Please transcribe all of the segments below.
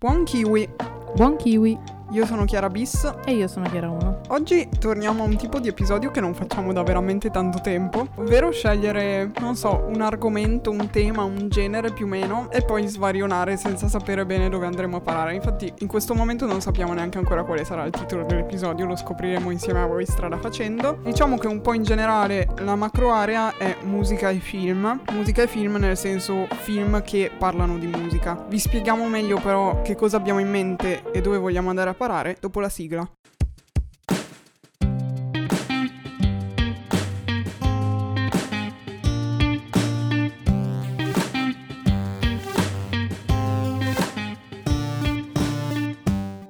Buon kiwi! Buon kiwi! Io sono Chiara Bis e io sono Chiara 1. Oggi torniamo a un tipo di episodio che non facciamo da veramente tanto tempo, ovvero scegliere, non so, un argomento, un tema, un genere più o meno e poi svarionare senza sapere bene dove andremo a parare. Infatti in questo momento non sappiamo neanche ancora quale sarà il titolo dell'episodio, lo scopriremo insieme a voi strada facendo. Diciamo che un po' in generale la macro area è musica e film. Musica e film nel senso film che parlano di musica. Vi spieghiamo meglio però che cosa abbiamo in mente e dove vogliamo andare a parare dopo la sigla.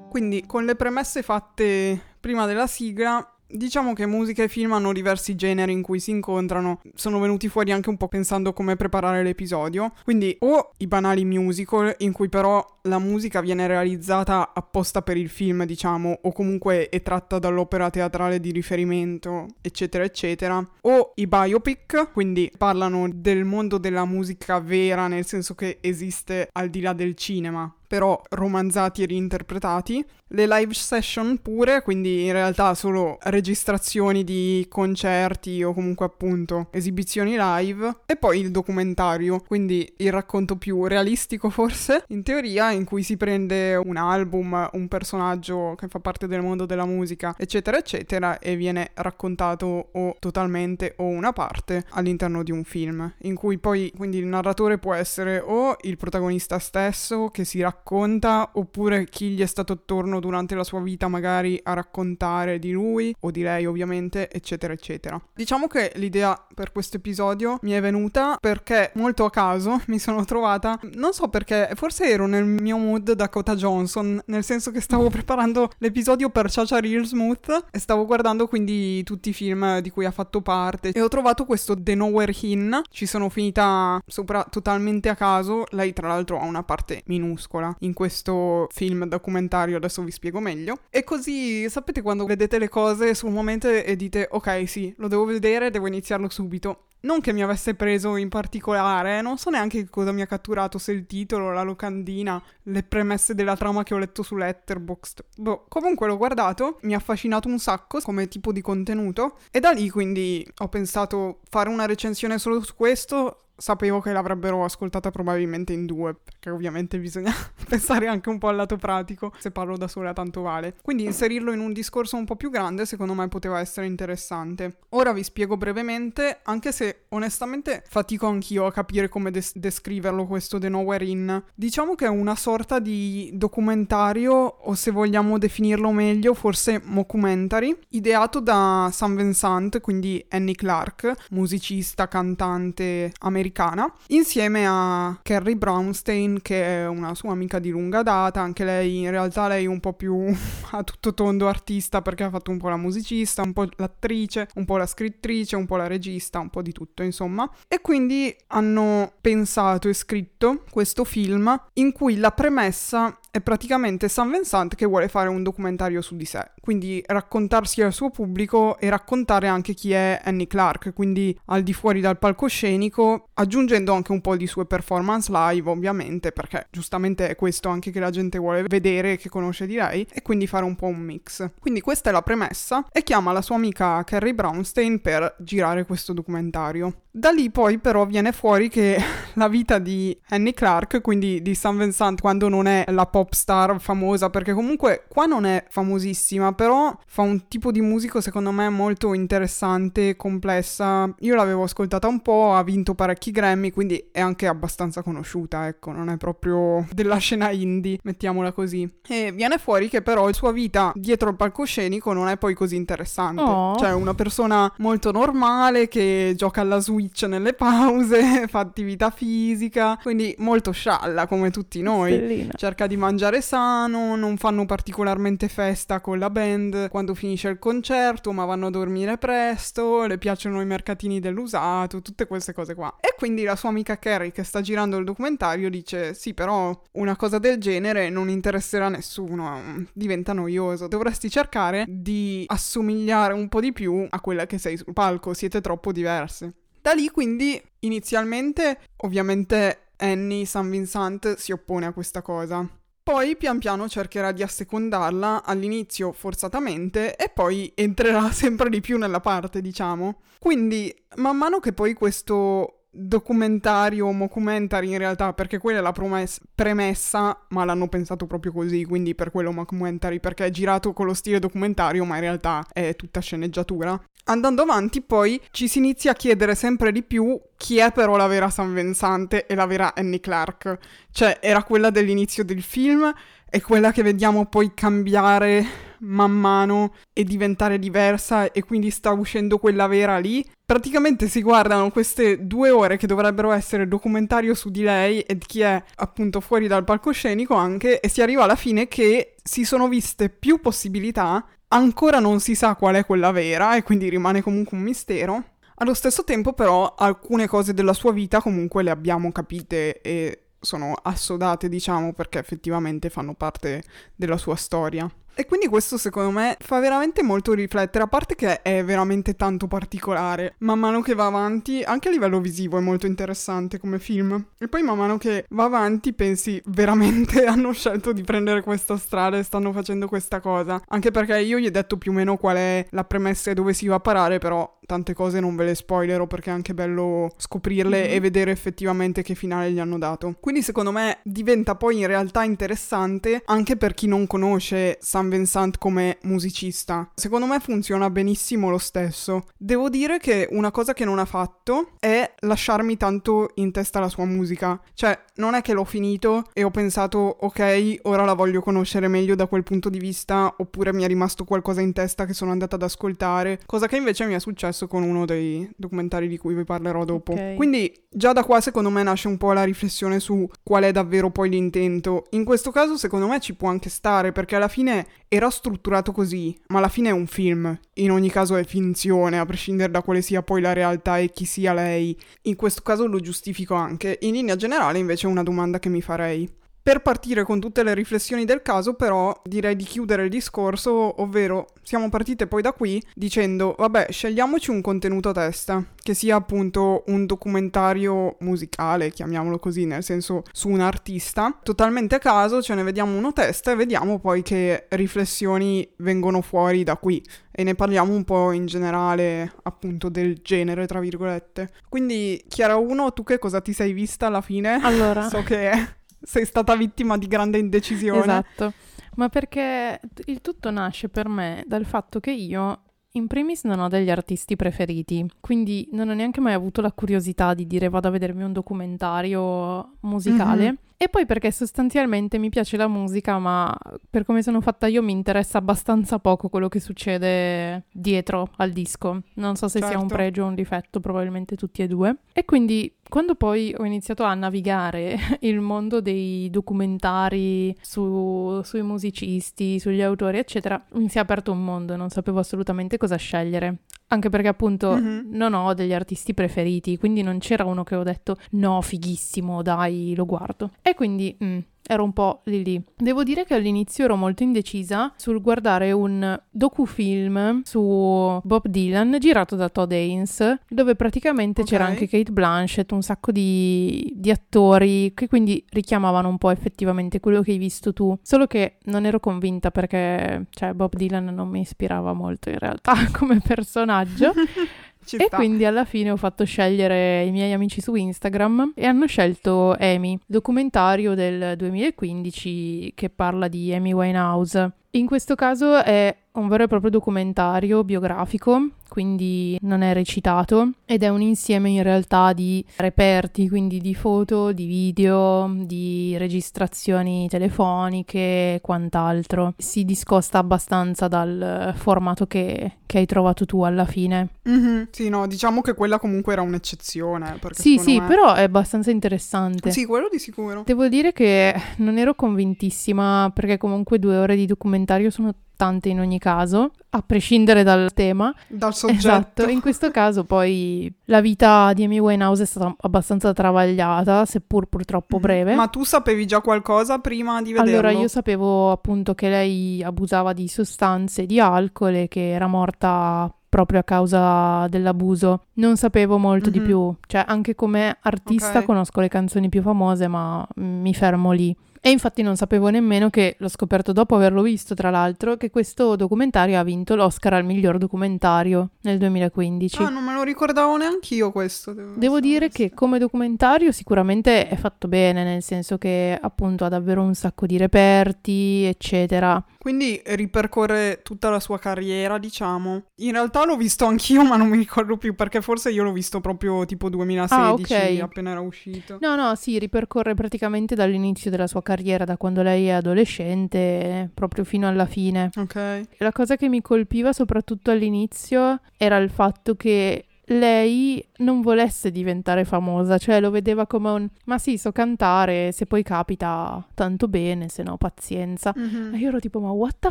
Quindi con le premesse fatte prima della sigla Diciamo che musica e film hanno diversi generi in cui si incontrano, sono venuti fuori anche un po' pensando come preparare l'episodio, quindi o i banali musical in cui però la musica viene realizzata apposta per il film, diciamo, o comunque è tratta dall'opera teatrale di riferimento, eccetera, eccetera, o i biopic, quindi parlano del mondo della musica vera, nel senso che esiste al di là del cinema, però romanzati e reinterpretati. Le live session pure, quindi in realtà solo registrazioni di concerti o comunque appunto esibizioni live. E poi il documentario, quindi il racconto più realistico forse, in teoria, in cui si prende un album, un personaggio che fa parte del mondo della musica, eccetera, eccetera, e viene raccontato o totalmente o una parte all'interno di un film, in cui poi quindi il narratore può essere o il protagonista stesso che si racconta racconta oppure chi gli è stato attorno durante la sua vita magari a raccontare di lui o di lei ovviamente eccetera eccetera. Diciamo che l'idea per questo episodio mi è venuta perché molto a caso mi sono trovata, non so perché, forse ero nel mio mood Dakota Johnson, nel senso che stavo preparando l'episodio per Chacha Real Smooth e stavo guardando quindi tutti i film di cui ha fatto parte e ho trovato questo The Nowhere In, ci sono finita sopra totalmente a caso, lei tra l'altro ha una parte minuscola in questo film documentario, adesso vi spiego meglio. E così sapete quando vedete le cose sul momento e dite ok sì, lo devo vedere, devo iniziarlo subito. Non che mi avesse preso in particolare, non so neanche cosa mi ha catturato, se il titolo, la locandina, le premesse della trama che ho letto su Letterboxd. Boh, comunque l'ho guardato, mi ha affascinato un sacco come tipo di contenuto e da lì quindi ho pensato fare una recensione solo su questo sapevo che l'avrebbero ascoltata probabilmente in due, perché ovviamente bisogna pensare anche un po' al lato pratico, se parlo da sola tanto vale. Quindi inserirlo in un discorso un po' più grande secondo me poteva essere interessante. Ora vi spiego brevemente, anche se onestamente fatico anch'io a capire come des- descriverlo questo The Nowhere In. Diciamo che è una sorta di documentario, o se vogliamo definirlo meglio, forse mockumentary, ideato da Sam Vincent, quindi Annie Clark, musicista, cantante americano americana, insieme a Carrie Brownstein, che è una sua amica di lunga data, anche lei in realtà lei è un po' più a tutto tondo artista perché ha fatto un po' la musicista, un po' l'attrice, un po' la scrittrice, un po' la regista, un po' di tutto, insomma. E quindi hanno pensato e scritto questo film in cui la premessa è praticamente San Vincent che vuole fare un documentario su di sé, quindi raccontarsi al suo pubblico e raccontare anche chi è Annie Clark, quindi al di fuori dal palcoscenico, aggiungendo anche un po' di sue performance live, ovviamente, perché giustamente è questo anche che la gente vuole vedere, che conosce di lei, e quindi fare un po' un mix. Quindi questa è la premessa e chiama la sua amica Carrie Brownstein per girare questo documentario. Da lì poi però viene fuori che la vita di Annie Clark, quindi di San Vincent quando non è la pop star famosa, perché comunque qua non è famosissima, però fa un tipo di musica secondo me molto interessante, complessa. Io l'avevo ascoltata un po', ha vinto parecchi Grammy, quindi è anche abbastanza conosciuta, ecco, non è proprio della scena indie, mettiamola così. E viene fuori che però la sua vita dietro il palcoscenico non è poi così interessante. Oh. Cioè una persona molto normale che gioca alla Switch Switch nelle pause, fa attività fisica, quindi molto scialla come tutti noi. Stellina. Cerca di mangiare sano, non fanno particolarmente festa con la band quando finisce il concerto, ma vanno a dormire presto, le piacciono i mercatini dell'usato, tutte queste cose qua. E quindi la sua amica Carrie che sta girando il documentario dice sì però una cosa del genere non interesserà a nessuno, diventa noioso, dovresti cercare di assomigliare un po' di più a quella che sei sul palco, siete troppo diverse. Da lì quindi inizialmente ovviamente Annie San Vincent si oppone a questa cosa. Poi pian piano cercherà di assecondarla, all'inizio forzatamente, e poi entrerà sempre di più nella parte, diciamo. Quindi, man mano che poi questo documentario o mockumentary in realtà perché quella è la promessa, premessa ma l'hanno pensato proprio così quindi per quello mockumentary perché è girato con lo stile documentario ma in realtà è tutta sceneggiatura. Andando avanti poi ci si inizia a chiedere sempre di più chi è però la vera San Vincente e la vera Annie Clark. Cioè era quella dell'inizio del film e quella che vediamo poi cambiare man mano e diventare diversa e quindi sta uscendo quella vera lì. Praticamente si guardano queste due ore che dovrebbero essere documentario su di lei e di chi è appunto fuori dal palcoscenico anche e si arriva alla fine che si sono viste più possibilità, ancora non si sa qual è quella vera e quindi rimane comunque un mistero. Allo stesso tempo però alcune cose della sua vita comunque le abbiamo capite e sono assodate diciamo perché effettivamente fanno parte della sua storia. E quindi questo secondo me fa veramente molto riflettere, a parte che è veramente tanto particolare, man mano che va avanti, anche a livello visivo è molto interessante come film. E poi man mano che va avanti pensi veramente hanno scelto di prendere questa strada e stanno facendo questa cosa. Anche perché io gli ho detto più o meno qual è la premessa e dove si va a parare, però tante cose non ve le spoilerò perché è anche bello scoprirle mm-hmm. e vedere effettivamente che finale gli hanno dato. Quindi secondo me diventa poi in realtà interessante anche per chi non conosce San Vincent come musicista. Secondo me funziona benissimo lo stesso. Devo dire che una cosa che non ha fatto è lasciarmi tanto in testa la sua musica. Cioè, non è che l'ho finito e ho pensato ok, ora la voglio conoscere meglio da quel punto di vista, oppure mi è rimasto qualcosa in testa che sono andata ad ascoltare, cosa che invece mi è successo successo con uno dei documentari di cui vi parlerò dopo. Okay. Quindi già da qua secondo me nasce un po' la riflessione su qual è davvero poi l'intento. In questo caso secondo me ci può anche stare perché alla fine era strutturato così, ma alla fine è un film. In ogni caso è finzione, a prescindere da quale sia poi la realtà e chi sia lei. In questo caso lo giustifico anche. In linea generale invece è una domanda che mi farei. Per partire con tutte le riflessioni del caso, però, direi di chiudere il discorso, ovvero siamo partite poi da qui dicendo, vabbè, scegliamoci un contenuto a testa, che sia appunto un documentario musicale, chiamiamolo così, nel senso su un artista, totalmente a caso, ce ne vediamo uno a testa e vediamo poi che riflessioni vengono fuori da qui e ne parliamo un po' in generale appunto del genere, tra virgolette. Quindi, Chiara 1, tu che cosa ti sei vista alla fine? Allora, so che sei stata vittima di grande indecisione. Esatto, ma perché il tutto nasce per me dal fatto che io in primis non ho degli artisti preferiti, quindi non ho neanche mai avuto la curiosità di dire vado a vedermi un documentario musicale. Mm-hmm. E poi perché sostanzialmente mi piace la musica, ma per come sono fatta io mi interessa abbastanza poco quello che succede dietro al disco. Non so se certo. sia un certo. pregio o un difetto, probabilmente tutti e due. E quindi quando poi ho iniziato a navigare il mondo dei documentari su, sui musicisti, sugli autori, eccetera, mi si è aperto un mondo, non sapevo assolutamente cosa scegliere. Anche perché appunto mm-hmm. non ho degli artisti preferiti, quindi non c'era uno che ho detto no, fighissimo, dai, lo guardo. E quindi mm, ero un po' lì lì. Devo dire che all'inizio ero molto indecisa sul guardare un docufilm su Bob Dylan girato da Todd Haynes, dove praticamente okay. c'era anche Kate Blanchett, un sacco di, di attori che quindi richiamavano un po' effettivamente quello che hai visto tu. Solo che non ero convinta perché, cioè, Bob Dylan non mi ispirava molto in realtà come personaggio. Ci e sta. quindi alla fine ho fatto scegliere i miei amici su Instagram e hanno scelto Amy, documentario del 2015 che parla di Amy Winehouse. In questo caso è un vero e proprio documentario biografico, quindi non è recitato ed è un insieme in realtà di reperti, quindi di foto, di video, di registrazioni telefoniche e quant'altro. Si discosta abbastanza dal formato che, che hai trovato tu alla fine. Mm-hmm. Sì, no, diciamo che quella comunque era un'eccezione. Sì, sì, me... però è abbastanza interessante. Sì, quello di sicuro. Devo dire che non ero convintissima perché comunque due ore di documentario sono tante in ogni caso, a prescindere dal tema. Dal soggetto. Esatto, in questo caso poi la vita di Amy Winehouse è stata abbastanza travagliata, seppur purtroppo mm. breve. Ma tu sapevi già qualcosa prima di vederlo? Allora, io sapevo appunto che lei abusava di sostanze, di alcol e che era morta proprio a causa dell'abuso. Non sapevo molto mm-hmm. di più, cioè anche come artista okay. conosco le canzoni più famose, ma mi fermo lì. E infatti non sapevo nemmeno che, l'ho scoperto dopo averlo visto tra l'altro, che questo documentario ha vinto l'Oscar al miglior documentario nel 2015. Ah, non me lo ricordavo neanche io questo. Devo, devo dire che come documentario sicuramente è fatto bene, nel senso che appunto ha davvero un sacco di reperti, eccetera. Quindi ripercorre tutta la sua carriera, diciamo. In realtà l'ho visto anch'io, ma non mi ricordo più perché forse io l'ho visto proprio tipo 2016, ah, okay. appena era uscito. No, no, sì, ripercorre praticamente dall'inizio della sua carriera, da quando lei è adolescente, proprio fino alla fine. Ok. La cosa che mi colpiva soprattutto all'inizio era il fatto che lei non volesse diventare famosa, cioè lo vedeva come un ma sì, so cantare, se poi capita tanto bene, se no pazienza. Mm-hmm. E io ero tipo ma what the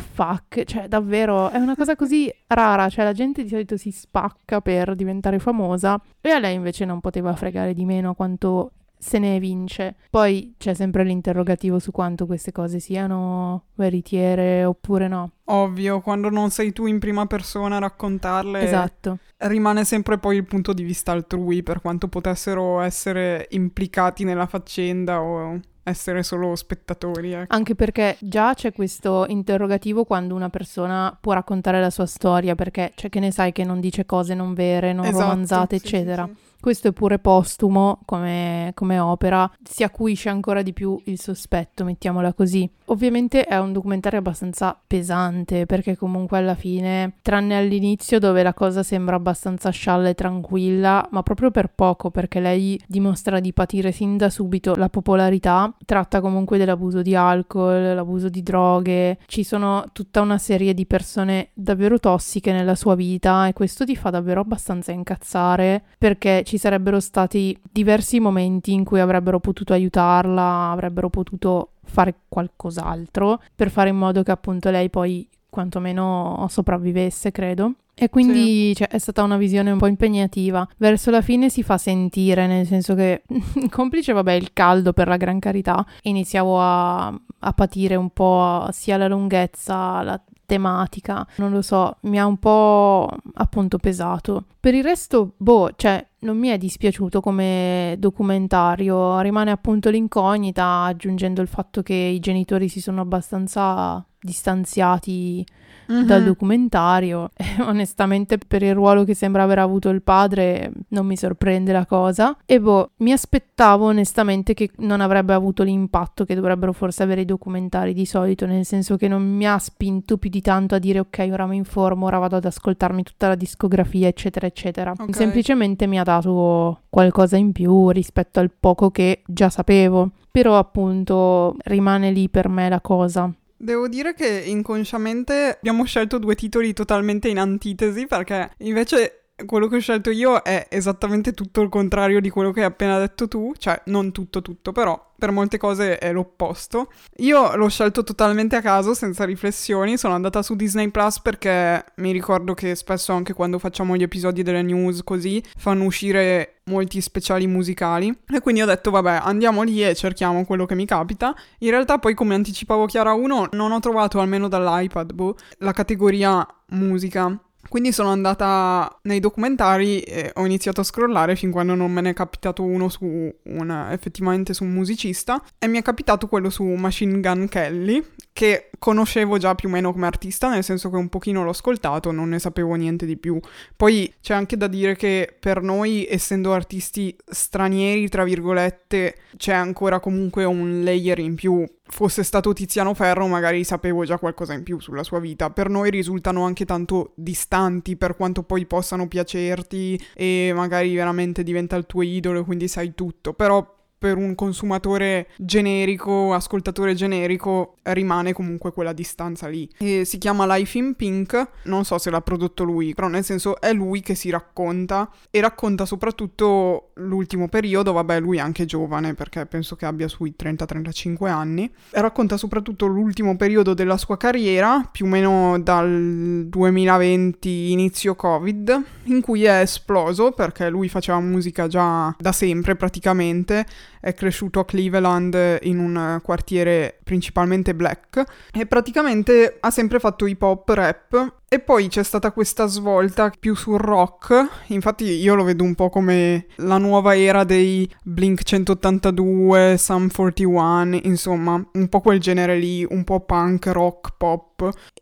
fuck? Cioè davvero è una cosa così rara, cioè la gente di solito si spacca per diventare famosa e a lei invece non poteva fregare di meno quanto se ne vince. Poi c'è sempre l'interrogativo su quanto queste cose siano veritiere oppure no. Ovvio, quando non sei tu in prima persona a raccontarle. Esatto. Rimane sempre poi il punto di vista altrui, per quanto potessero essere implicati nella faccenda o essere solo spettatori. Ecco. Anche perché già c'è questo interrogativo quando una persona può raccontare la sua storia, perché c'è che ne sai che non dice cose non vere, non esatto, romanzate, sì, eccetera. Sì, sì. Questo è pure postumo come, come, opera, si acuisce ancora di più il sospetto, mettiamola così. Ovviamente è un documentario abbastanza pesante perché comunque alla fine, tranne all'inizio dove la cosa sembra abbastanza scialla e tranquilla, ma proprio per poco perché lei dimostra di patire sin da subito la popolarità, tratta comunque dell'abuso di alcol, l'abuso di droghe, ci sono tutta una serie di persone davvero tossiche nella sua vita e questo ti fa davvero abbastanza incazzare perché ci sarebbero stati diversi momenti in cui avrebbero potuto aiutarla, avrebbero potuto fare qualcos'altro per fare in modo che appunto lei poi quantomeno sopravvivesse, credo. E quindi sì. cioè, è stata una visione un po' impegnativa. Verso la fine si fa sentire, nel senso che, complice, vabbè, il caldo per la gran carità, iniziavo a, a patire un po' sia la lunghezza, la tematica, non lo so, mi ha un po' appunto pesato. Per il resto, boh, cioè, non mi è dispiaciuto come documentario, rimane appunto l'incognita, aggiungendo il fatto che i genitori si sono abbastanza distanziati mm-hmm. dal documentario. E onestamente, per il ruolo che sembra aver avuto il padre, non mi sorprende la cosa. E boh, mi aspettavo onestamente che non avrebbe avuto l'impatto che dovrebbero forse avere i documentari di solito, nel senso che non mi ha spinto più di tanto a dire ok, ora mi informo, ora vado ad ascoltarmi tutta la discografia, eccetera, eccetera. Okay. Semplicemente mi ha dato qualcosa in più rispetto al poco che già sapevo. Però appunto rimane lì per me la cosa. Devo dire che inconsciamente abbiamo scelto due titoli totalmente in antitesi perché invece quello che ho scelto io è esattamente tutto il contrario di quello che hai appena detto tu, cioè non tutto tutto, però per molte cose è l'opposto. Io l'ho scelto totalmente a caso, senza riflessioni, sono andata su Disney Plus perché mi ricordo che spesso anche quando facciamo gli episodi delle news così fanno uscire molti speciali musicali e quindi ho detto vabbè andiamo lì e cerchiamo quello che mi capita. In realtà poi come anticipavo Chiara 1 non ho trovato almeno dall'iPad boh, la categoria musica quindi sono andata nei documentari e ho iniziato a scrollare fin quando non me ne è capitato uno su un, effettivamente su un musicista e mi è capitato quello su Machine Gun Kelly che conoscevo già più o meno come artista, nel senso che un pochino l'ho ascoltato, non ne sapevo niente di più. Poi c'è anche da dire che per noi, essendo artisti stranieri, tra virgolette, c'è ancora comunque un layer in più fosse stato Tiziano Ferro magari sapevo già qualcosa in più sulla sua vita. Per noi risultano anche tanto distanti per quanto poi possano piacerti e magari veramente diventa il tuo idolo quindi sai tutto. Però per un consumatore generico, ascoltatore generico, rimane comunque quella distanza lì. E si chiama Life in Pink, non so se l'ha prodotto lui, però nel senso è lui che si racconta e racconta soprattutto l'ultimo periodo, vabbè lui è anche giovane perché penso che abbia sui 30-35 anni, racconta soprattutto l'ultimo periodo della sua carriera, più o meno dal 2020 inizio Covid, in cui è esploso perché lui faceva musica già da sempre praticamente è cresciuto a Cleveland in un quartiere principalmente black, e praticamente ha sempre fatto hip hop, rap, e poi c'è stata questa svolta più sul rock, infatti io lo vedo un po' come la nuova era dei Blink 182, Sum 41, insomma, un po' quel genere lì, un po' punk, rock, pop.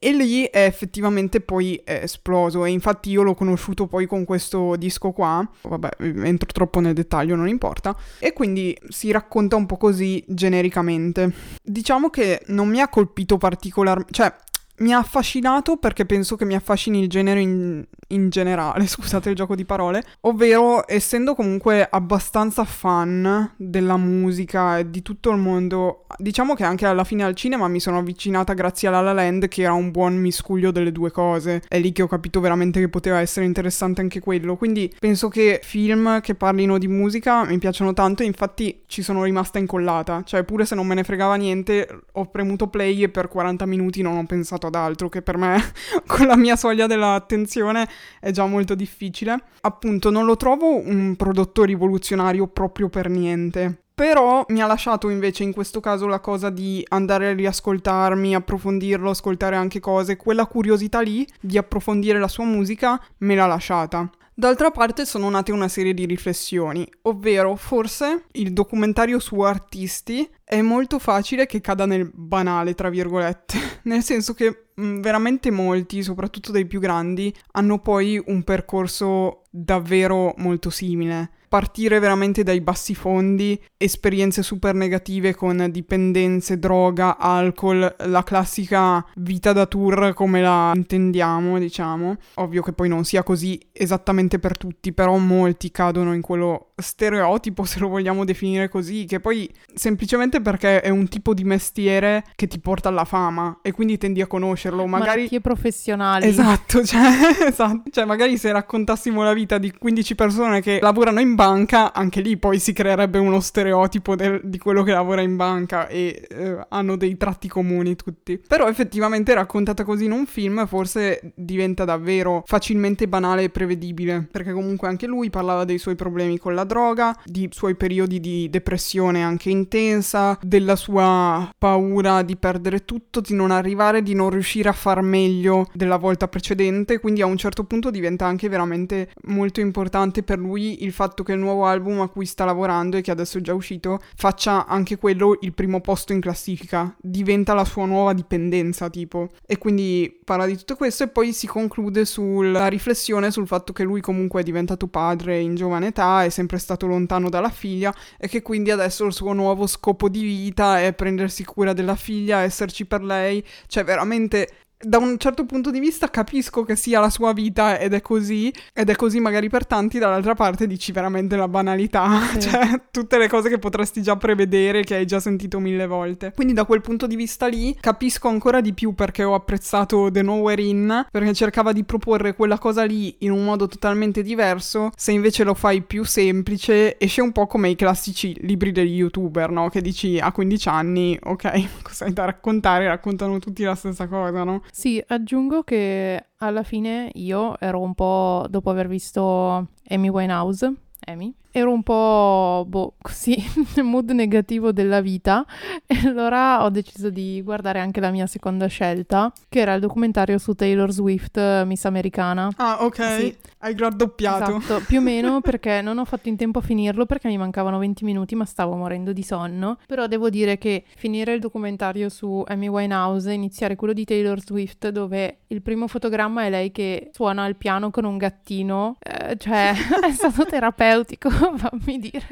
E lì è effettivamente poi è esploso e infatti io l'ho conosciuto poi con questo disco qua, vabbè entro troppo nel dettaglio, non importa, e quindi si racconta un po' così genericamente. Diciamo che non mi ha colpito particolarmente, cioè mi ha affascinato perché penso che mi affascini il genere in, in, generale, scusate il gioco di parole, ovvero essendo comunque abbastanza fan della musica e di tutto il mondo, diciamo che anche alla fine al cinema mi sono avvicinata grazie a La La Land che era un buon miscuglio delle due cose, è lì che ho capito veramente che poteva essere interessante anche quello, quindi penso che film che parlino di musica mi piacciono tanto e infatti ci sono rimasta incollata, cioè pure se non me ne fregava niente ho premuto play e per 40 minuti non ho pensato ad altro, che per me con la mia soglia dell'attenzione è già molto difficile. Appunto, non lo trovo un prodotto rivoluzionario proprio per niente. Però mi ha lasciato invece in questo caso la cosa di andare a riascoltarmi, approfondirlo, ascoltare anche cose, quella curiosità lì di approfondire la sua musica me l'ha lasciata. D'altra parte sono nate una serie di riflessioni, ovvero forse il documentario su artisti è molto facile che cada nel banale, tra virgolette, nel senso che mh, mm, veramente molti, soprattutto dei più grandi, hanno poi un percorso davvero molto simile partire veramente dai bassi fondi, esperienze super negative con dipendenze, droga, alcol, la classica vita da tour come la intendiamo, diciamo. Ovvio che poi non sia così esattamente per tutti, però molti cadono in quello stereotipo, se lo vogliamo definire così, che poi semplicemente perché è un tipo di mestiere che ti porta alla fama e quindi tendi a conoscerlo, magari... Malattie professionali. Esatto, cioè, esatto, cioè magari se raccontassimo la vita di 15 persone che lavorano in banca, anche lì poi si creerebbe uno stereotipo del, di quello che lavora in banca e eh, hanno dei tratti comuni tutti. Però effettivamente raccontata così in un film forse diventa davvero facilmente banale e prevedibile, perché comunque anche lui parlava dei suoi problemi con la droga, di suoi periodi di depressione anche intensa, della sua paura di perdere tutto, di non arrivare, di non riuscire a far meglio della volta precedente, quindi a un certo punto diventa anche veramente molto importante per lui il fatto che il nuovo album a cui sta lavorando e che adesso è già uscito faccia anche quello il primo posto in classifica, diventa la sua nuova dipendenza tipo. E quindi parla di tutto questo e poi si conclude sulla riflessione sul fatto che lui comunque è diventato padre in giovane età, è sempre stato lontano dalla figlia e che quindi adesso il suo nuovo scopo di vita è prendersi cura della figlia, esserci per lei, cioè veramente da un certo punto di vista capisco che sia la sua vita ed è così, ed è così magari per tanti, dall'altra parte dici veramente la banalità, sì. cioè tutte le cose che potresti già prevedere, che hai già sentito mille volte. Quindi da quel punto di vista lì capisco ancora di più perché ho apprezzato The Nowhere In, perché cercava di proporre quella cosa lì in un modo totalmente diverso, se invece lo fai più semplice esce un po' come i classici libri degli youtuber, no? Che dici a 15 anni, ok, cosa hai da raccontare? Raccontano tutti la stessa cosa, no? Sì, aggiungo che alla fine io ero un po' dopo aver visto Amy Winehouse, Amy, ero un po' boh, così nel mood negativo della vita e allora ho deciso di guardare anche la mia seconda scelta, che era il documentario su Taylor Swift, Miss Americana. Ah, ok. Sì. Hai raddoppiato. Esatto, più o meno perché non ho fatto in tempo a finirlo perché mi mancavano 20 minuti ma stavo morendo di sonno. Però devo dire che finire il documentario su Amy Winehouse, iniziare quello di Taylor Swift dove il primo fotogramma è lei che suona il piano con un gattino, eh, cioè è stato terapeutico fammi dire.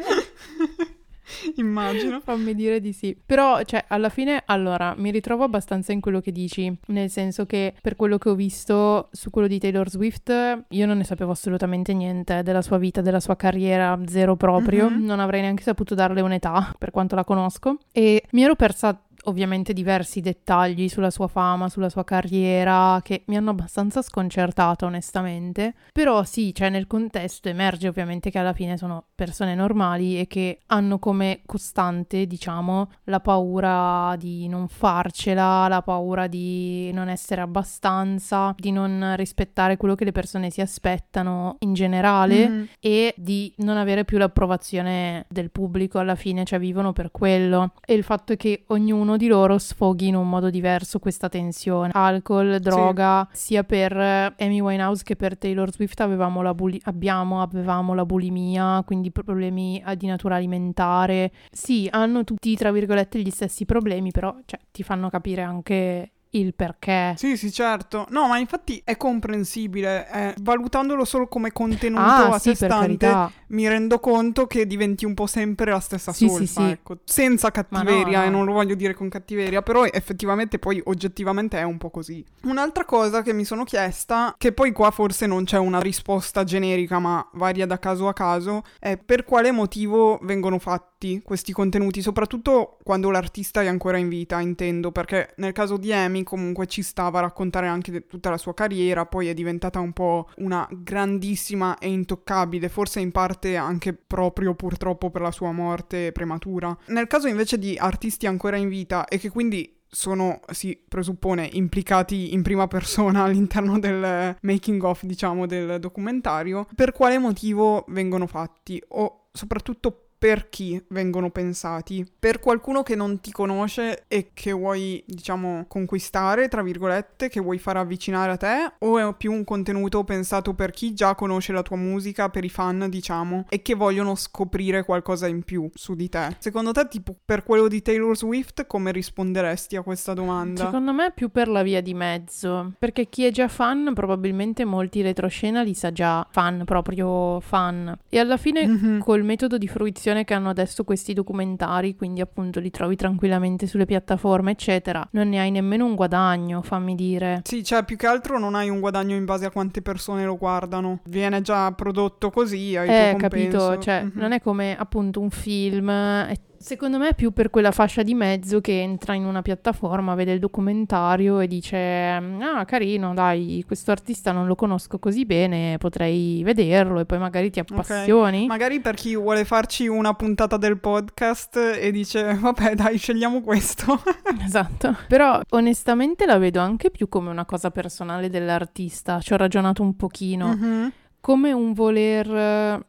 Immagino. Fammi dire di sì. Però, cioè, alla fine, allora, mi ritrovo abbastanza in quello che dici. Nel senso che, per quello che ho visto su quello di Taylor Swift, io non ne sapevo assolutamente niente della sua vita, della sua carriera, zero proprio. Mm-hmm. Non avrei neanche saputo darle un'età, per quanto la conosco. E mi ero persa ovviamente diversi dettagli sulla sua fama, sulla sua carriera, che mi hanno abbastanza sconcertata onestamente. Però sì, cioè nel contesto emerge ovviamente che alla fine sono persone normali e che hanno come costante, diciamo, la paura di non farcela, la paura di non essere abbastanza, di non rispettare quello che le persone si aspettano in generale mm-hmm. e di non avere più l'approvazione del pubblico alla fine, cioè vivono per quello. E il fatto è che ognuno ognuno di loro sfoghi in un modo diverso questa tensione. Alcol, droga, sì. sia per Amy Winehouse che per Taylor Swift avevamo la, buli- abbiamo, avevamo la bulimia, quindi problemi di natura alimentare. Sì, hanno tutti, tra virgolette, gli stessi problemi, però cioè, ti fanno capire anche il perché. Sì, sì, certo. No, ma infatti è comprensibile. Eh, valutandolo solo come contenuto ah, a sì, sé stante, mi rendo conto che diventi un po' sempre la stessa sì, solfa, sì, ecco. Senza cattiveria, no, e non lo voglio dire con cattiveria, però effettivamente poi oggettivamente è un po' così. Un'altra cosa che mi sono chiesta, che poi qua forse non c'è una risposta generica, ma varia da caso a caso, è per quale motivo vengono fatti questi contenuti, soprattutto quando l'artista è ancora in vita, intendo, perché nel caso di Amy comunque ci stava a raccontare anche tutta la sua carriera, poi è diventata un po' una grandissima e intoccabile, forse in parte anche proprio purtroppo per la sua morte prematura. Nel caso invece di artisti ancora in vita e che quindi sono, si presuppone, implicati in prima persona all'interno del making of, diciamo, del documentario, per quale motivo vengono fatti o soprattutto per chi vengono pensati? Per qualcuno che non ti conosce e che vuoi, diciamo, conquistare, tra virgolette, che vuoi far avvicinare a te? O è più un contenuto pensato per chi già conosce la tua musica, per i fan, diciamo, e che vogliono scoprire qualcosa in più su di te? Secondo te, tipo, per quello di Taylor Swift, come risponderesti a questa domanda? Secondo me più per la via di mezzo, perché chi è già fan, probabilmente molti retroscena li sa già, fan, proprio fan. E alla fine, mm-hmm. col metodo di fruizione che hanno adesso questi documentari, quindi appunto li trovi tranquillamente sulle piattaforme, eccetera, non ne hai nemmeno un guadagno, fammi dire. Sì, cioè più che altro non hai un guadagno in base a quante persone lo guardano. Viene già prodotto così, hai eh, capito, cioè mm-hmm. non è come appunto un film, Secondo me è più per quella fascia di mezzo che entra in una piattaforma, vede il documentario e dice ah carino dai questo artista non lo conosco così bene, potrei vederlo e poi magari ti appassioni. Okay. Magari per chi vuole farci una puntata del podcast e dice vabbè dai scegliamo questo. esatto, però onestamente la vedo anche più come una cosa personale dell'artista, ci ho ragionato un pochino. Mm-hmm come un voler eh,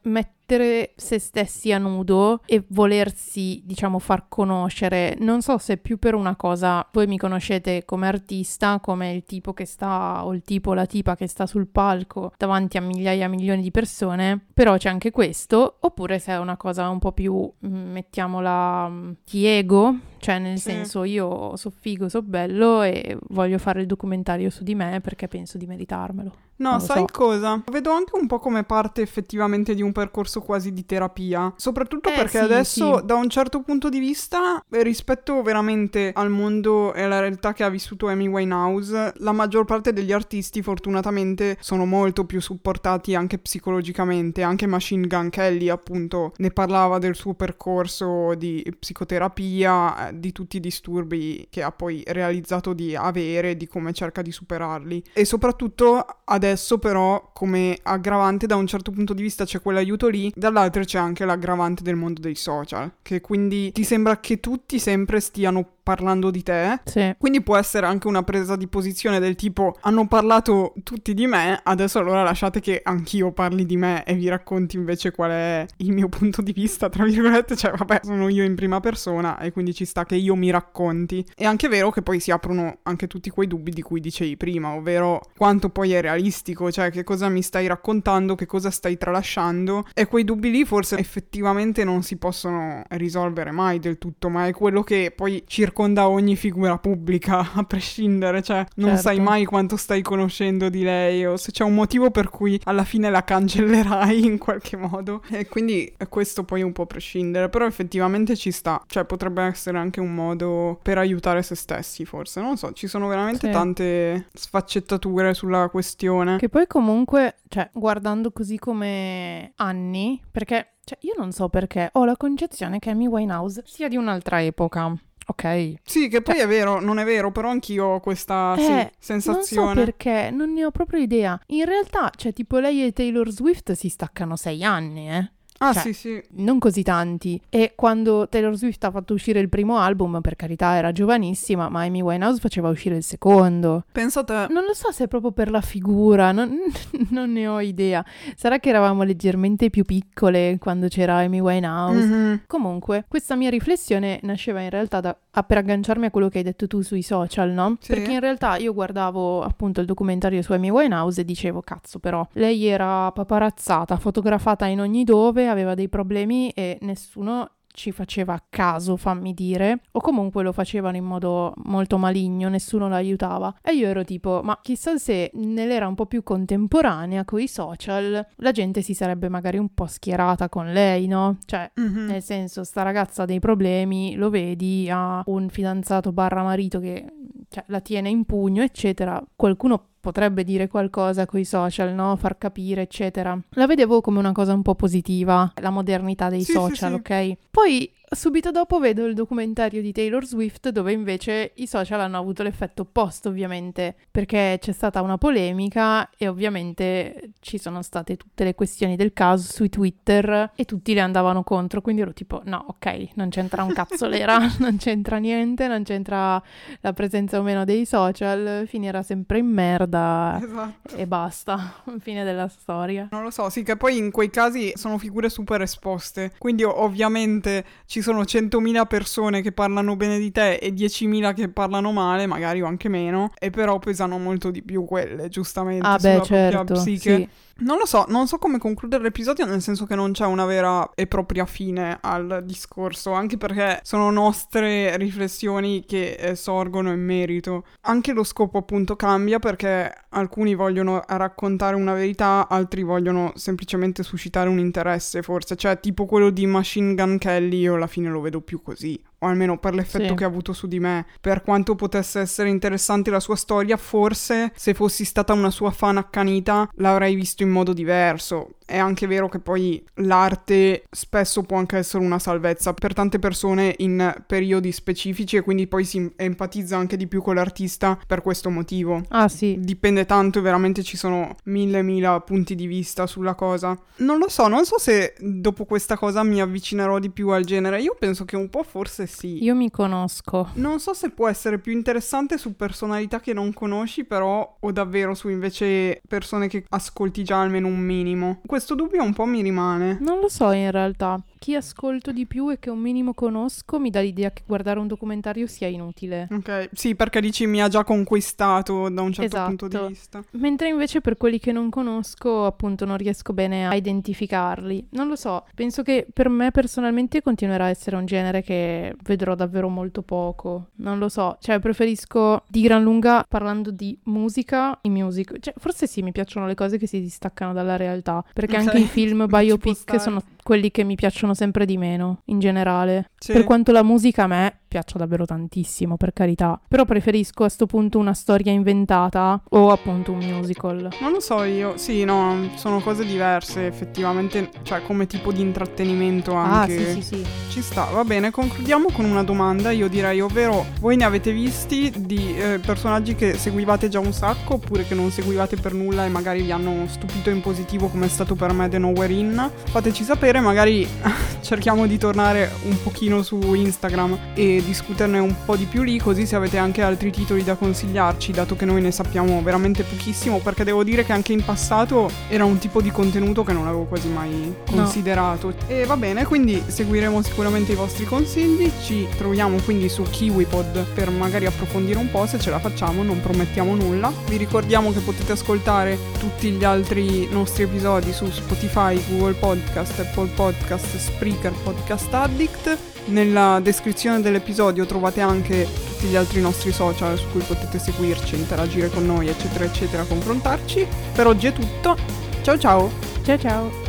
mettere se stessi a nudo e volersi, diciamo, far conoscere. Non so se più per una cosa, voi mi conoscete come artista, come il tipo che sta, o il tipo, la tipa che sta sul palco davanti a migliaia e milioni di persone, però c'è anche questo, oppure se è una cosa un po' più, mm, mettiamola, mm, di ego, cioè, nel sì. senso, io so figo, so bello e voglio fare il documentario su di me perché penso di meritarmelo. No, sai so. cosa? Vedo anche un po' come parte effettivamente di un percorso quasi di terapia. Soprattutto eh, perché sì, adesso, sì. da un certo punto di vista, rispetto veramente al mondo e alla realtà che ha vissuto Amy Winehouse, la maggior parte degli artisti, fortunatamente, sono molto più supportati anche psicologicamente. Anche Machine Gun Kelly, appunto, ne parlava del suo percorso di psicoterapia, di tutti i disturbi che ha poi realizzato di avere, di come cerca di superarli. E soprattutto Adesso però come aggravante da un certo punto di vista c'è quell'aiuto lì, dall'altro c'è anche l'aggravante del mondo dei social, che quindi ti sembra che tutti sempre stiano parlando di te. Sì. Quindi può essere anche una presa di posizione del tipo hanno parlato tutti di me, adesso allora lasciate che anch'io parli di me e vi racconti invece qual è il mio punto di vista, tra virgolette, cioè vabbè, sono io in prima persona e quindi ci sta che io mi racconti. È anche vero che poi si aprono anche tutti quei dubbi di cui dicevi prima, ovvero quanto poi è realistico, cioè che cosa mi stai raccontando, che cosa stai tralasciando e quei dubbi lì forse effettivamente non si possono risolvere mai del tutto, ma è quello che poi circonda ogni figura pubblica, a prescindere, cioè non certo. sai mai quanto stai conoscendo di lei o se c'è un motivo per cui alla fine la cancellerai in qualche modo. E quindi questo poi un po' prescindere, però effettivamente ci sta, cioè potrebbe essere anche un modo per aiutare se stessi, forse, non so, ci sono veramente sì. tante sfaccettature sulla questione. Che poi comunque, cioè, guardando così come anni, perché cioè, io non so perché ho la concezione che Amy Winehouse sia di un'altra epoca. Ok. Sì, che poi cioè, è vero, non è vero, però anch'io ho questa eh, sì, sensazione. Non so perché, non ne ho proprio idea. In realtà, cioè, tipo lei e Taylor Swift si staccano sei anni, eh. Ah Cioè, sì sì. non così tanti. E quando Taylor Swift ha fatto uscire il primo album, per carità era giovanissima, ma Amy Winehouse faceva uscire il secondo. Pensa te. Non lo so se è proprio per la figura, non, non ne ho idea. Sarà che eravamo leggermente più piccole quando c'era Amy Winehouse. Mhm. Comunque, questa mia riflessione nasceva in realtà da, per agganciarmi a quello che hai detto tu sui social, no? Sì. Perché in realtà io guardavo appunto il documentario su Amy Winehouse e dicevo, cazzo però, lei era paparazzata, fotografata in ogni dove, aveva dei problemi e nessuno ci faceva caso, fammi dire, o comunque lo facevano in modo molto maligno, nessuno la aiutava. E io ero tipo, ma chissà se nell'era un po' più contemporanea, con i social, la gente si sarebbe magari un po' schierata con lei, no? Cioè, Mhm. nel senso, sta ragazza ha dei problemi, lo vedi, ha un fidanzato barra marito che cioè, la tiene in pugno, eccetera. Qualcuno potrebbe dire qualcosa coi social, no? Far capire, eccetera. La vedevo come una cosa un po' positiva, la modernità dei Sì, sì, social, sì. ok? Poi subito dopo vedo il documentario di Taylor Swift dove invece i social hanno avuto l'effetto opposto, ovviamente, perché c'è stata una polemica e ovviamente ci sono state tutte le questioni del caso sui Twitter e tutti le andavano contro, quindi ero tipo no, ok, non c'entra un cazzo l'era, non c'entra niente, non c'entra la presenza o meno dei social, finirà sempre in merda Esatto. e basta, fine della storia. Non lo so, sì, che poi in quei casi sono figure super esposte. Quindi ovviamente ci sono 100.000 persone che parlano bene di te e 10.000 che parlano male, magari o anche meno, e però pesano molto di più quelle, giustamente, Ah beh, certo, psiche. sì. Non lo so, non so come concludere l'episodio, nel senso che non c'è una vera e propria fine al discorso, anche perché sono nostre riflessioni che eh, sorgono in merito. Anche lo scopo appunto cambia perché alcuni vogliono raccontare una verità, altri vogliono semplicemente suscitare un interesse, forse. Cioè, tipo quello di Machine Gun Kelly, io alla fine lo vedo più così. O almeno per l'effetto Sì. che ha avuto su di me. Per quanto potesse essere interessante la sua storia, forse se fossi stata una sua fan accanita l'avrei visto in modo diverso. È anche vero che poi l'arte spesso può anche essere una salvezza per tante persone in periodi specifici e quindi poi si empatizza anche di più con l'artista per questo motivo. Ah sì, Dipende tanto e veramente ci sono mille mila punti di vista sulla cosa. Non lo so, non so se dopo questa cosa mi avvicinerò di più al genere. Io penso che un po' forse sì. io mi conosco. Non so se può essere più interessante su personalità che non conosci, però, o davvero su invece persone che ascolti già almeno un minimo. Questo dubbio un po' mi rimane. Non lo so in realtà. Chi ascolto di più e che un minimo conosco mi dà l'idea che guardare un documentario sia inutile. Ok, sì, perché dici mi ha già conquistato da un certo punto di Esatto. vista. Mentre invece per quelli che non conosco, appunto, non riesco bene a identificarli. Non lo so, penso che per me personalmente continuerà a essere un genere che vedrò davvero molto poco. Non lo so, cioè preferisco di gran lunga parlando di musica, i music. Cioè, forse sì, mi piacciono le cose che si distaccano dalla realtà, perché anche i film biopic sono quelli che mi piacciono sempre di meno, in generale. Sì. Per quanto la musica a me piaccia davvero tantissimo, per carità. Però preferisco a sto punto una storia inventata o appunto un musical. Non lo so io, sì, no, sono cose diverse effettivamente, cioè come tipo di intrattenimento anche. Ah, sì, sì, sì. Ci sta, va bene, concludiamo con una domanda, io direi, ovvero voi ne avete visti di eh, personaggi che seguivate già un sacco oppure che non seguivate per nulla e magari vi hanno stupito in positivo come è stato per me The Nowhere In? Fateci sapere, magari cerchiamo di tornare un pochino su Instagram e discuterne un po' di più lì, così se avete anche altri titoli da consigliarci, dato che noi ne sappiamo veramente pochissimo, perché devo dire che anche in passato era un tipo di contenuto che non avevo quasi mai considerato. E va bene, quindi seguiremo sicuramente i vostri consigli, ci troviamo quindi su KiwiPod per magari approfondire un po' se ce la facciamo, non promettiamo nulla. Vi ricordiamo che potete ascoltare tutti gli altri nostri episodi su Spotify, Google Podcast, Apple Podcast, Spreaker, Podcast Addict. Nella descrizione dell'episodio trovate anche tutti gli altri nostri social su cui potete seguirci, interagire con noi, eccetera, eccetera, confrontarci. Per oggi è tutto. Ciao ciao! Ciao ciao.